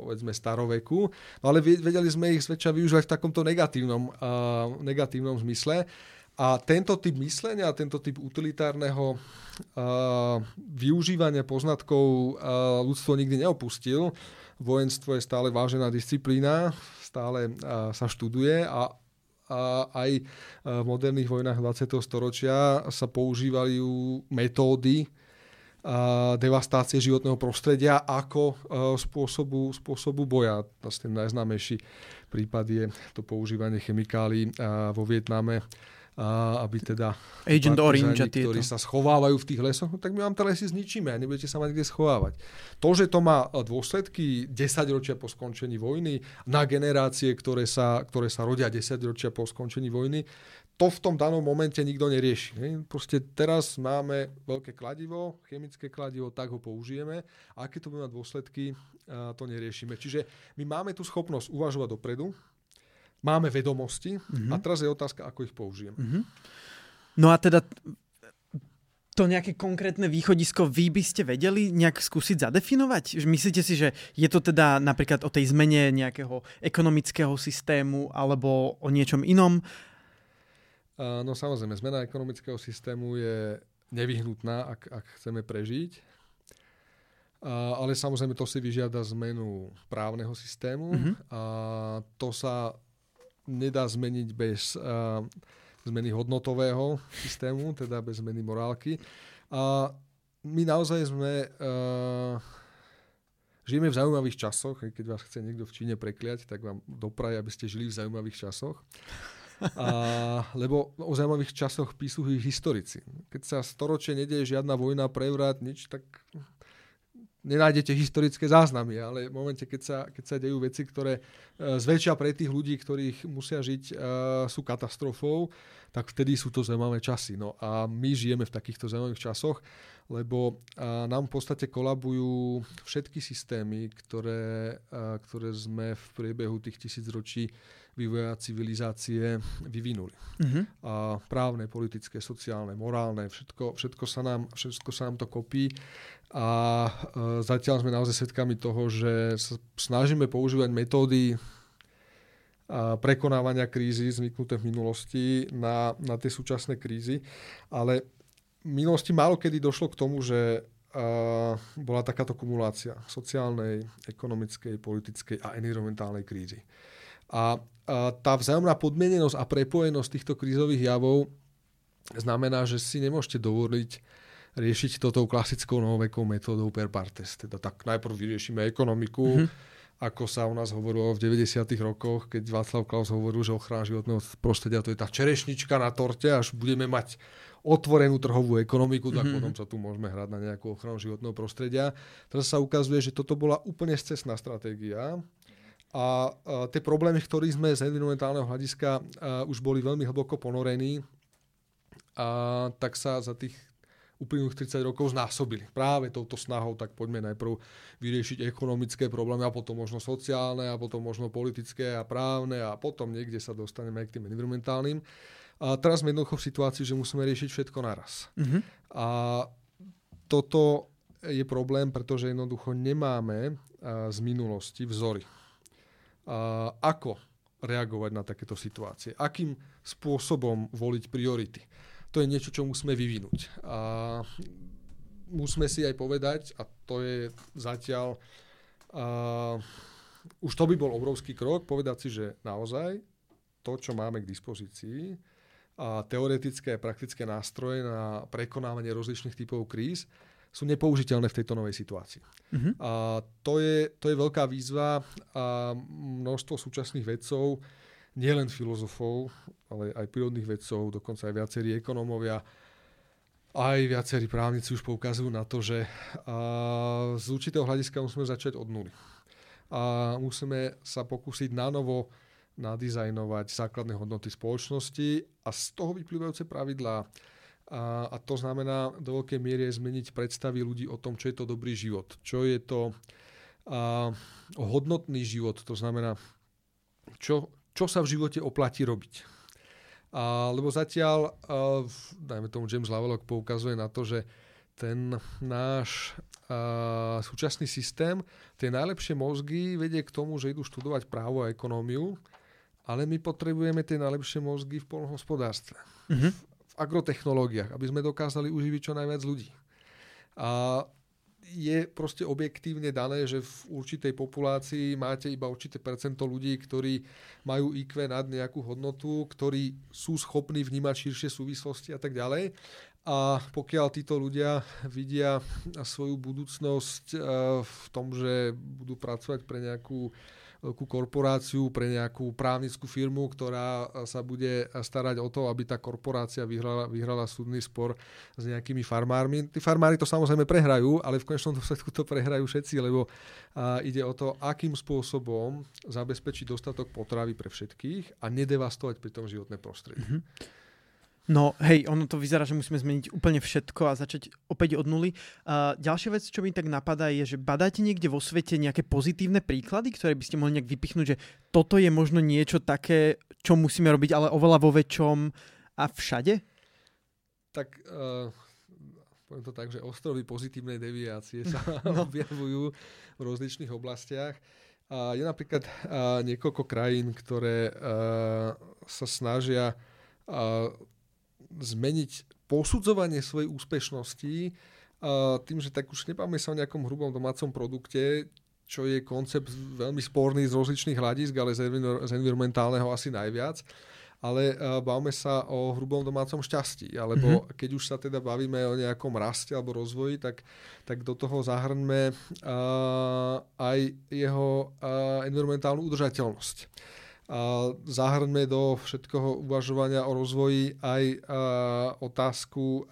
povedzme staroveku, no ale vedeli sme ich zväčša využívať v takomto negatívnom, uh, negatívnom zmysle. A tento typ myslenia, tento typ utilitárneho uh, využívania poznatkov uh, ľudstvo nikdy neopustil. Vojenstvo je stále vážená disciplína, stále sa študuje a a aj v moderných vojnách 20. storočia sa používali metódy devastácie životného prostredia ako spôsobu, spôsobu boja. Vlastne najznámejší prípad je to používanie chemikálií vo Vietname a aby teda Agent Orange ktorí sa schovávajú v tých lesoch, no tak my vám tie lesy zničíme a nebudete sa mať kde schovávať. To, že to má dôsledky 10 ročia po skončení vojny na generácie, ktoré sa, ktoré sa rodia 10 ročia po skončení vojny, to v tom danom momente nikto nerieši. Ne? Proste teraz máme veľké kladivo, chemické kladivo, tak ho použijeme. A aké to bude mať dôsledky, to neriešime. Čiže my máme tú schopnosť uvažovať dopredu, máme vedomosti mm-hmm. a teraz je otázka, ako ich použijem. Mm-hmm. No a teda to nejaké konkrétne východisko vy by ste vedeli nejak skúsiť zadefinovať? Myslíte si, že je to teda napríklad o tej zmene nejakého ekonomického systému alebo o niečom inom? No samozrejme, zmena ekonomického systému je nevyhnutná, ak, ak chceme prežiť. Ale samozrejme to si vyžiada zmenu právneho systému. Mm-hmm. A to sa nedá zmeniť bez uh, zmeny hodnotového systému, teda bez zmeny morálky. A my naozaj sme... Uh, žijeme v zaujímavých časoch. Keď vás chce niekto v Číne prekliať, tak vám dopraje, aby ste žili v zaujímavých časoch. A, lebo o zaujímavých časoch písujú historici. Keď sa storočie nedieje žiadna vojna, prevrat, nič, tak nenájdete historické záznamy, ale v momente, keď sa, keď sa dejú veci, ktoré e, zväčšia pre tých ľudí, ktorých musia žiť, e, sú katastrofou, tak vtedy sú to zaujímavé časy. No a my žijeme v takýchto zaujímavých časoch, lebo nám v podstate kolabujú všetky systémy, ktoré, ktoré sme v priebehu tých tisíc ročí vývoja civilizácie vyvinuli. Uh-huh. A právne, politické, sociálne, morálne, všetko, všetko, sa nám, všetko sa nám to kopí a e, zatiaľ sme naozaj svedkami toho, že sa snažíme používať metódy prekonávania krízy zvyknuté v minulosti na, na tie súčasné krízy, ale v minulosti málo kedy došlo k tomu, že a bola takáto kumulácia sociálnej, ekonomickej, politickej a environmentálnej krízy. A, a tá vzájomná podmienenosť a prepojenosť týchto krízových javov znamená, že si nemôžete dovoliť riešiť to klasickou novovekou metódou per partes. Teda tak najprv vyriešime ekonomiku, mm-hmm. Ako sa u nás hovorilo v 90. rokoch, keď Václav Klaus hovoril, že ochrana životného prostredia to je tá čerešnička na torte, až budeme mať otvorenú trhovú ekonomiku, tak mm-hmm. potom sa tu môžeme hrať na nejakú ochranu životného prostredia. Teraz sa ukazuje, že toto bola úplne scesná stratégia a, a tie problémy, ktorých sme z environmentálneho hľadiska už boli veľmi hlboko ponorení, a, tak sa za tých uplynulých 30 rokov znásobili. Práve touto snahou, tak poďme najprv vyriešiť ekonomické problémy a potom možno sociálne a potom možno politické a právne a potom niekde sa dostaneme aj k tým environmentálnym. A teraz sme jednoducho v situácii, že musíme riešiť všetko naraz. Mm-hmm. A toto je problém, pretože jednoducho nemáme z minulosti vzory ako reagovať na takéto situácie, akým spôsobom voliť priority. To je niečo, čo musíme vyvinúť. A musíme si aj povedať, a to je zatiaľ, a, už to by bol obrovský krok, povedať si, že naozaj to, čo máme k dispozícii, a teoretické a praktické nástroje na prekonávanie rozličných typov kríz, sú nepoužiteľné v tejto novej situácii. Uh-huh. A to je, to je veľká výzva a množstvo súčasných vedcov, nielen filozofov, ale aj prírodných vedcov, dokonca aj viacerí ekonómovia, aj viacerí právnici už poukazujú na to, že z určitého hľadiska musíme začať od nuly. A musíme sa pokúsiť na novo nadizajnovať základné hodnoty spoločnosti a z toho vyplývajúce pravidlá a, a to znamená do veľkej miery zmeniť predstavy ľudí o tom, čo je to dobrý život. Čo je to a, hodnotný život. To znamená, čo, čo sa v živote oplatí robiť. A, lebo zatiaľ, a, dajme tomu James Lovelock poukazuje na to, že ten náš uh, súčasný systém, tie najlepšie mozgy vedie k tomu, že idú študovať právo a ekonómiu, ale my potrebujeme tie najlepšie mozgy v polnohospodárstve, mm-hmm. v agrotechnológiách, aby sme dokázali uživiť čo najviac ľudí. A je proste objektívne dané, že v určitej populácii máte iba určité percento ľudí, ktorí majú IQ nad nejakú hodnotu, ktorí sú schopní vnímať širšie súvislosti a tak ďalej. A pokiaľ títo ľudia vidia svoju budúcnosť eh, v tom, že budú pracovať pre nejakú veľkú korporáciu, pre nejakú právnickú firmu, ktorá sa bude starať o to, aby tá korporácia vyhrala, vyhrala súdny spor s nejakými farmármi. Tí farmári to samozrejme prehrajú, ale v konečnom dôsledku to prehrajú všetci, lebo a, ide o to, akým spôsobom zabezpečiť dostatok potravy pre všetkých a nedevastovať pri tom životné prostredie. Mm-hmm. No hej, ono to vyzerá, že musíme zmeniť úplne všetko a začať opäť od nuly. Uh, ďalšia vec, čo mi tak napadá, je, že badáte niekde vo svete nejaké pozitívne príklady, ktoré by ste mohli nejak vypichnúť, že toto je možno niečo také, čo musíme robiť, ale oveľa vo väčšom a všade? Tak uh, poviem to tak, že ostrovy pozitívnej deviácie sa no. objavujú v rozličných oblastiach. Uh, je napríklad uh, niekoľko krajín, ktoré uh, sa snažia uh, zmeniť posudzovanie svojej úspešnosti tým, že tak už nepáme sa o nejakom hrubom domácom produkte, čo je koncept veľmi sporný z rozličných hľadisk, ale z environmentálneho asi najviac. Ale bavme sa o hrubom domácom šťastí, alebo mm-hmm. keď už sa teda bavíme o nejakom raste alebo rozvoji, tak, tak do toho zahrňme uh, aj jeho uh, environmentálnu udržateľnosť zahrňme do všetkoho uvažovania o rozvoji aj otázku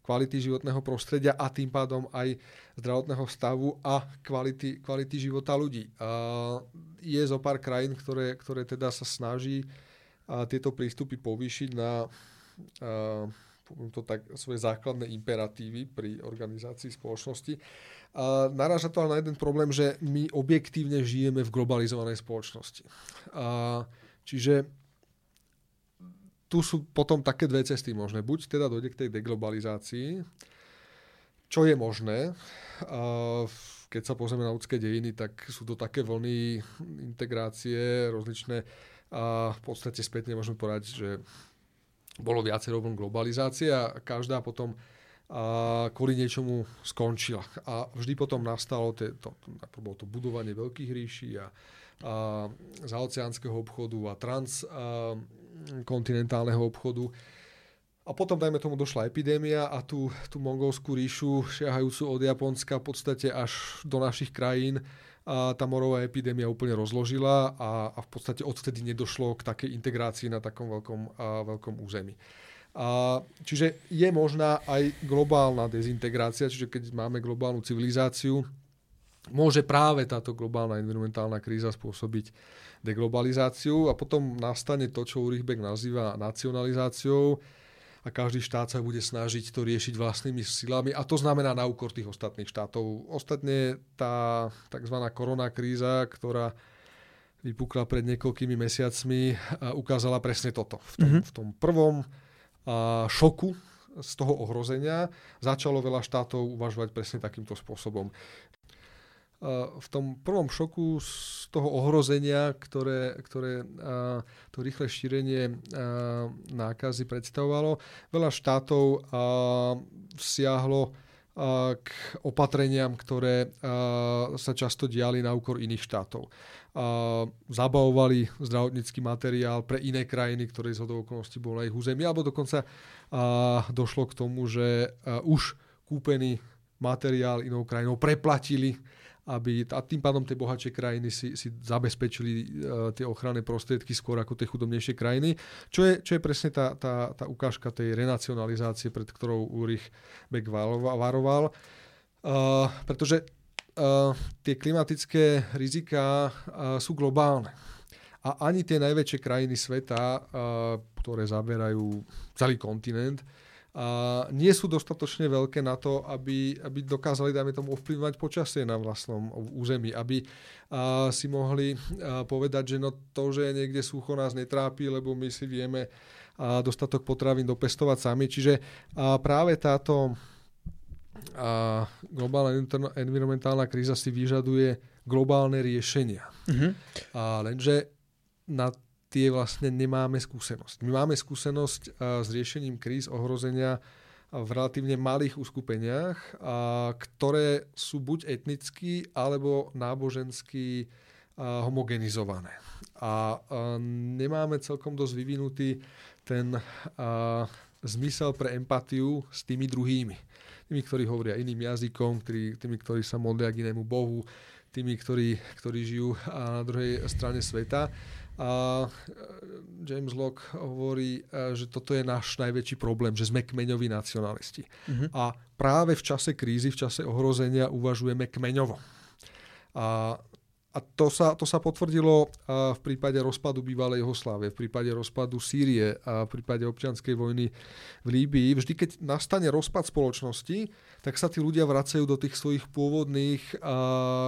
kvality životného prostredia a tým pádom aj zdravotného stavu a kvality, kvality života ľudí. Je zo pár krajín, ktoré, ktoré teda sa snaží tieto prístupy povýšiť na to tak, svoje základné imperatívy pri organizácii spoločnosti. A naráža to ale na jeden problém, že my objektívne žijeme v globalizovanej spoločnosti. A, čiže tu sú potom také dve cesty možné. Buď teda dojde k tej deglobalizácii, čo je možné. A keď sa pozrieme na ľudské dejiny, tak sú to také vlny integrácie, rozličné a v podstate spätne môžeme povedať, že bolo viacero vln globalizácie a každá potom a kvôli niečomu skončila. A vždy potom nastalo to, to, to, bolo to budovanie veľkých ríší a, a zaoceánskeho obchodu a transkontinentálneho obchodu. A potom, dajme tomu, došla epidémia a tú, tú mongolskú ríšu, šiahajúcu od Japonska v podstate až do našich krajín, a tá morová epidémia úplne rozložila a, a v podstate odvtedy nedošlo k takej integrácii na takom veľkom, a, veľkom území. A, čiže je možná aj globálna dezintegrácia, čiže keď máme globálnu civilizáciu, môže práve táto globálna environmentálna kríza spôsobiť deglobalizáciu a potom nastane to, čo Ulrich Beck nazýva nacionalizáciou a každý štát sa bude snažiť to riešiť vlastnými silami a to znamená na úkor tých ostatných štátov. Ostatne tá tzv. korona kríza, ktorá vypukla pred niekoľkými mesiacmi, ukázala presne toto. V tom, mm-hmm. v tom prvom šoku z toho ohrozenia začalo veľa štátov uvažovať presne takýmto spôsobom. V tom prvom šoku z toho ohrozenia, ktoré, ktoré to rýchle šírenie nákazy predstavovalo, veľa štátov vsiahlo k opatreniam, ktoré sa často diali na úkor iných štátov. Zabavovali zdravotnícky materiál pre iné krajiny, ktoré z okolností bol na ich území, alebo dokonca došlo k tomu, že už kúpený materiál inou krajinou preplatili aby, a tým pádom tie bohatšie krajiny si, si zabezpečili uh, tie ochranné prostriedky skôr ako tie chudobnejšie krajiny, čo je, čo je presne tá, tá, tá ukážka tej renacionalizácie, pred ktorou Ulrich Beck varoval. Uh, pretože uh, tie klimatické rizika uh, sú globálne. A ani tie najväčšie krajiny sveta, uh, ktoré zaberajú celý kontinent, uh, nie sú dostatočne veľké na to, aby, aby dokázali, dajme tomu, ovplyvňovať počasie na vlastnom území, aby uh, si mohli uh, povedať, že no to, že je niekde sucho nás netrápi, lebo my si vieme uh, dostatok potravín dopestovať sami. Čiže uh, práve táto a globálna environmentálna kríza si vyžaduje globálne riešenia. Uh-huh. A lenže na tie vlastne nemáme skúsenosť. My máme skúsenosť s riešením kríz ohrozenia v relatívne malých uskupeniach, ktoré sú buď etnicky alebo nábožensky homogenizované. A nemáme celkom dosť vyvinutý ten zmysel pre empatiu s tými druhými tými, ktorí hovoria iným jazykom, ktorí, tými, ktorí sa modlia k inému Bohu, tými, ktorí, ktorí žijú na druhej strane sveta. A e, James Locke hovorí, e, že toto je náš najväčší problém, že sme kmeňoví nacionalisti. Uh-huh. A práve v čase krízy, v čase ohrozenia uvažujeme kmeňovo. A a to sa, to sa potvrdilo v prípade rozpadu bývalej Jugoslávie, v prípade rozpadu Sýrie a v prípade občianskej vojny v Líbii. Vždy, keď nastane rozpad spoločnosti, tak sa tí ľudia vracajú do tých svojich pôvodných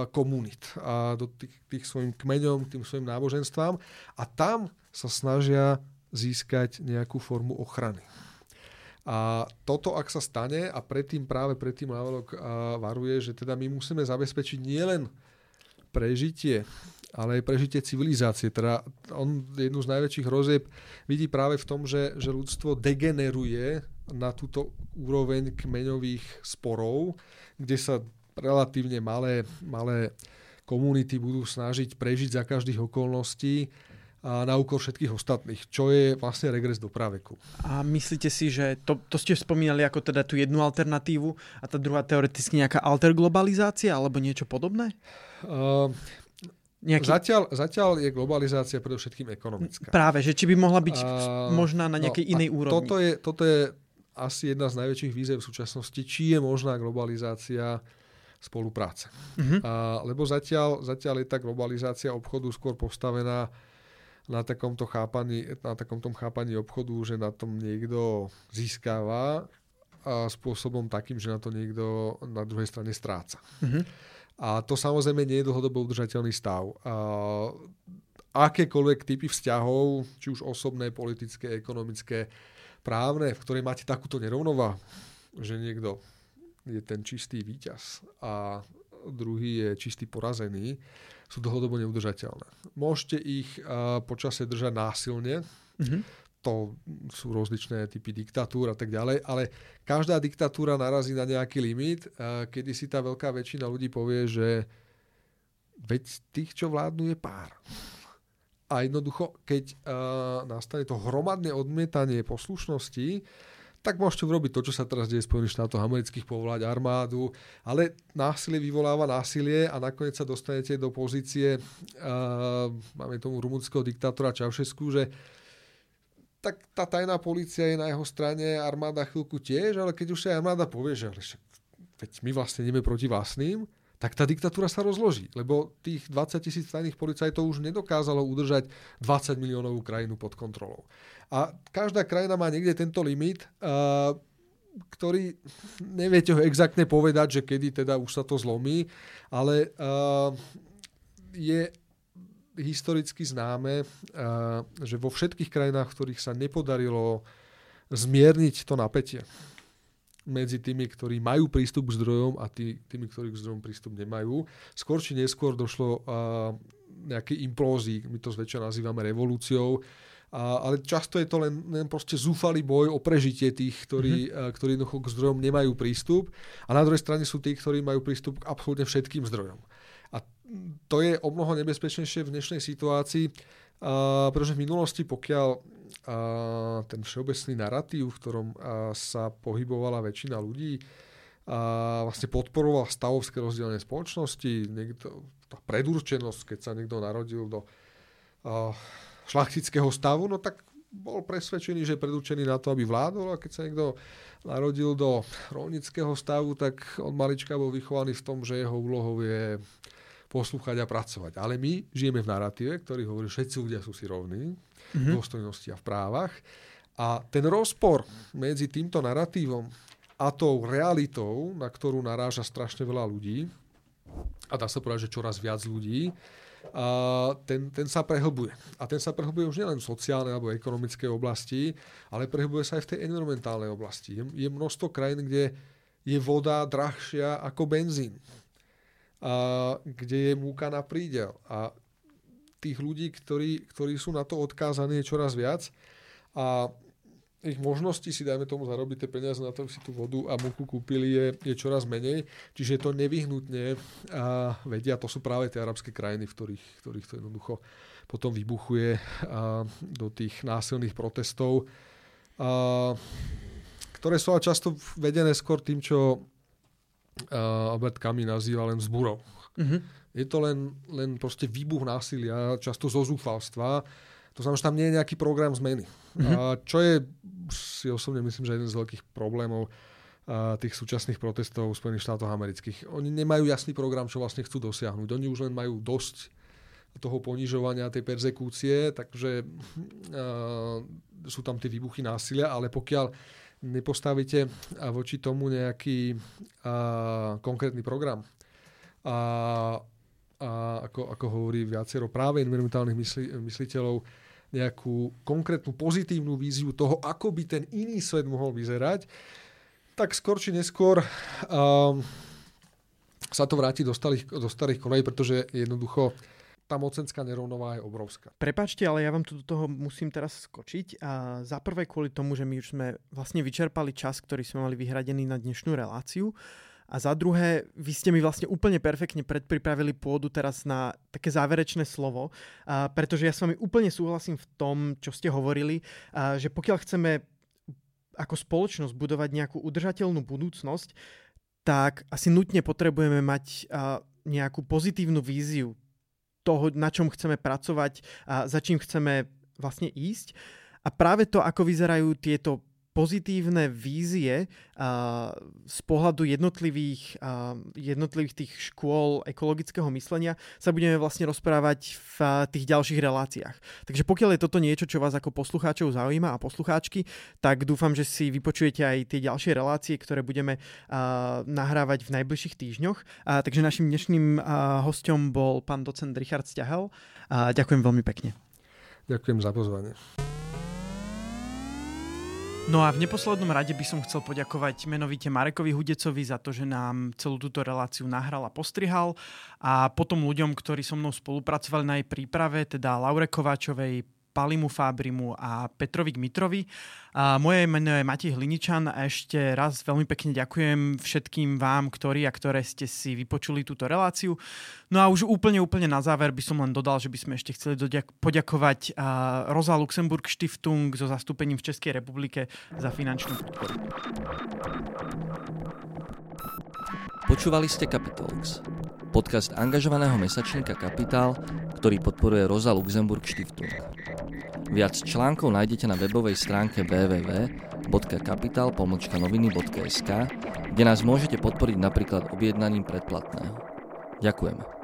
komunít, a do tých, tých svojim kmeňom, tým svojim náboženstvám a tam sa snažia získať nejakú formu ochrany. A toto, ak sa stane, a predtým práve predtým Lavelok varuje, že teda my musíme zabezpečiť nielen prežitie, ale aj prežitie civilizácie. Teda on jednu z najväčších hrozieb vidí práve v tom, že, že ľudstvo degeneruje na túto úroveň kmeňových sporov, kde sa relatívne malé, malé komunity budú snažiť prežiť za každých okolností a na úkor všetkých ostatných, čo je vlastne regres do praveku. A myslíte si, že to, to ste spomínali ako teda tú jednu alternatívu a tá druhá teoreticky nejaká alterglobalizácia alebo niečo podobné? Uh, Nejaký... Zatiaľ, zatiaľ je globalizácia predovšetkým ekonomická. Práve, že či by mohla byť uh, možná na nejakej no, inej úrovni. Toto je, toto je asi jedna z najväčších výzev v súčasnosti, či je možná globalizácia spolupráce. Uh-huh. Uh, lebo zatiaľ, zatiaľ je tá globalizácia obchodu skôr postavená na takomto chápaní, na takomto chápaní obchodu, že na tom niekto získava a spôsobom takým, že na to niekto na druhej strane stráca. Mm-hmm. A to samozrejme nie je dlhodobo udržateľný stav. A akékoľvek typy vzťahov, či už osobné, politické, ekonomické, právne, v ktorej máte takúto nerovnováhu, že niekto je ten čistý víťaz a druhý je čistý porazený, sú dlhodobo neudržateľné. Môžete ich uh, počasie držať násilne, mm-hmm. to sú rozličné typy diktatúr a tak ďalej, ale každá diktatúra narazí na nejaký limit, uh, kedy si tá veľká väčšina ľudí povie, že veď tých, čo vládnu, je pár. A jednoducho, keď uh, nastane to hromadné odmietanie poslušnosti, tak môžete urobiť to, čo sa teraz deje v Spojených štátoch amerických, povolať armádu, ale násilie vyvoláva násilie a nakoniec sa dostanete do pozície, uh, máme tomu rumunského diktátora Čaušesku, že tak tá tajná policia je na jeho strane, armáda chvíľku tiež, ale keď už sa armáda povie, že veď my vlastne ideme proti vlastným, tak tá diktatúra sa rozloží, lebo tých 20 tisíc tajných policajtov už nedokázalo udržať 20 miliónovú krajinu pod kontrolou. A každá krajina má niekde tento limit, ktorý neviete ho exaktne povedať, že kedy teda už sa to zlomí, ale je historicky známe, že vo všetkých krajinách, v ktorých sa nepodarilo zmierniť to napätie, medzi tými, ktorí majú prístup k zdrojom a tý, tými, ktorí k zdrojom prístup nemajú. Skôr či neskôr došlo nejakej implózii, my to zväčša nazývame revolúciou, a, ale často je to len, len proste zúfalý boj o prežitie tých, ktorí, mm-hmm. ktorí jednoducho k zdrojom nemajú prístup a na druhej strane sú tí, ktorí majú prístup k absolútne všetkým zdrojom. A to je o mnoho nebezpečnejšie v dnešnej situácii, uh, pretože v minulosti, pokiaľ a ten všeobecný narratív, v ktorom sa pohybovala väčšina ľudí, a vlastne podporoval stavovské rozdielne spoločnosti, niekto, tá predurčenosť, keď sa niekto narodil do uh, šlachtického stavu, no tak bol presvedčený, že je predurčený na to, aby vládol a keď sa niekto narodil do rolnického stavu, tak on malička bol vychovaný v tom, že jeho úlohou je poslúchať a pracovať. Ale my žijeme v narratíve, ktorý hovorí, že všetci ľudia sú si rovní, mm-hmm. dôstojnosti a v právach. A ten rozpor medzi týmto narratívom a tou realitou, na ktorú naráža strašne veľa ľudí, a dá sa povedať, že čoraz viac ľudí, a ten, ten sa prehlbuje. A ten sa prehlbuje už nielen v sociálnej alebo ekonomickej oblasti, ale prehlbuje sa aj v tej environmentálnej oblasti. Je, je množstvo krajín, kde je voda drahšia ako benzín. A kde je múka na prídel. A tých ľudí, ktorí, ktorí sú na to odkázaní, je čoraz viac. A ich možností si, dajme tomu, zarobiť tie peniaze na to, aby si tú vodu a múku kúpili, je, je čoraz menej. Čiže to nevyhnutne a vedia, to sú práve tie arabské krajiny, v ktorých, ktorých to jednoducho potom vybuchuje a, do tých násilných protestov, a, ktoré sú ale často vedené skôr tým, čo a, Albert Camus nazýva len zburou. Mm-hmm. Je to len, len proste výbuch násilia, často zo zúfalstva, to znamená, že tam nie je nejaký program zmeny. Mm-hmm. A čo je, si osobne myslím, že jeden z veľkých problémov a tých súčasných protestov Spojených štátov amerických. Oni nemajú jasný program, čo vlastne chcú dosiahnuť. Oni už len majú dosť toho ponižovania, tej perzekúcie, takže uh, sú tam tie výbuchy násilia, ale pokiaľ nepostavíte voči tomu nejaký uh, konkrétny program a, a ako, ako hovorí viacero práve environmentálnych mysli, mysliteľov, nejakú konkrétnu pozitívnu víziu toho, ako by ten iný svet mohol vyzerať, tak skôr či neskôr um, sa to vráti do starých, do starých kolej, pretože jednoducho tá mocenská nerovnováha je obrovská. Prepačte, ale ja vám tu do toho musím teraz skočiť. A za prvé kvôli tomu, že my už sme vlastne vyčerpali čas, ktorý sme mali vyhradený na dnešnú reláciu. A za druhé, vy ste mi vlastne úplne perfektne predpripravili pôdu teraz na také záverečné slovo, a pretože ja s vami úplne súhlasím v tom, čo ste hovorili, že pokiaľ chceme ako spoločnosť budovať nejakú udržateľnú budúcnosť, tak asi nutne potrebujeme mať nejakú pozitívnu víziu toho, na čom chceme pracovať a za čím chceme vlastne ísť. A práve to, ako vyzerajú tieto pozitívne vízie z pohľadu jednotlivých, jednotlivých tých škôl ekologického myslenia sa budeme vlastne rozprávať v tých ďalších reláciách. Takže pokiaľ je toto niečo, čo vás ako poslucháčov zaujíma a poslucháčky, tak dúfam, že si vypočujete aj tie ďalšie relácie, ktoré budeme nahrávať v najbližších týždňoch. Takže našim dnešným hostom bol pán docent Richard Stiahel. Ďakujem veľmi pekne. Ďakujem za pozvanie. No a v neposlednom rade by som chcel poďakovať menovite Marekovi Hudecovi za to, že nám celú túto reláciu nahral a postrihal a potom ľuďom, ktorí so mnou spolupracovali na jej príprave, teda Laure Kováčovej, Palimu Fábrimu a Petrovi Mitrovi. A moje meno je Matej Hliničan a ešte raz veľmi pekne ďakujem všetkým vám, ktorí a ktoré ste si vypočuli túto reláciu. No a už úplne, úplne na záver by som len dodal, že by sme ešte chceli poďakovať Rosa Luxemburg Stiftung so zastúpením v Českej republike za finančnú podporu. Počúvali ste Capitalx, podcast angažovaného mesačníka Kapitál, ktorý podporuje Rosa Luxemburg Stiftung. Viac článkov nájdete na webovej stránke www.kapital.noviny.sk, kde nás môžete podporiť napríklad objednaním predplatného. Ďakujeme.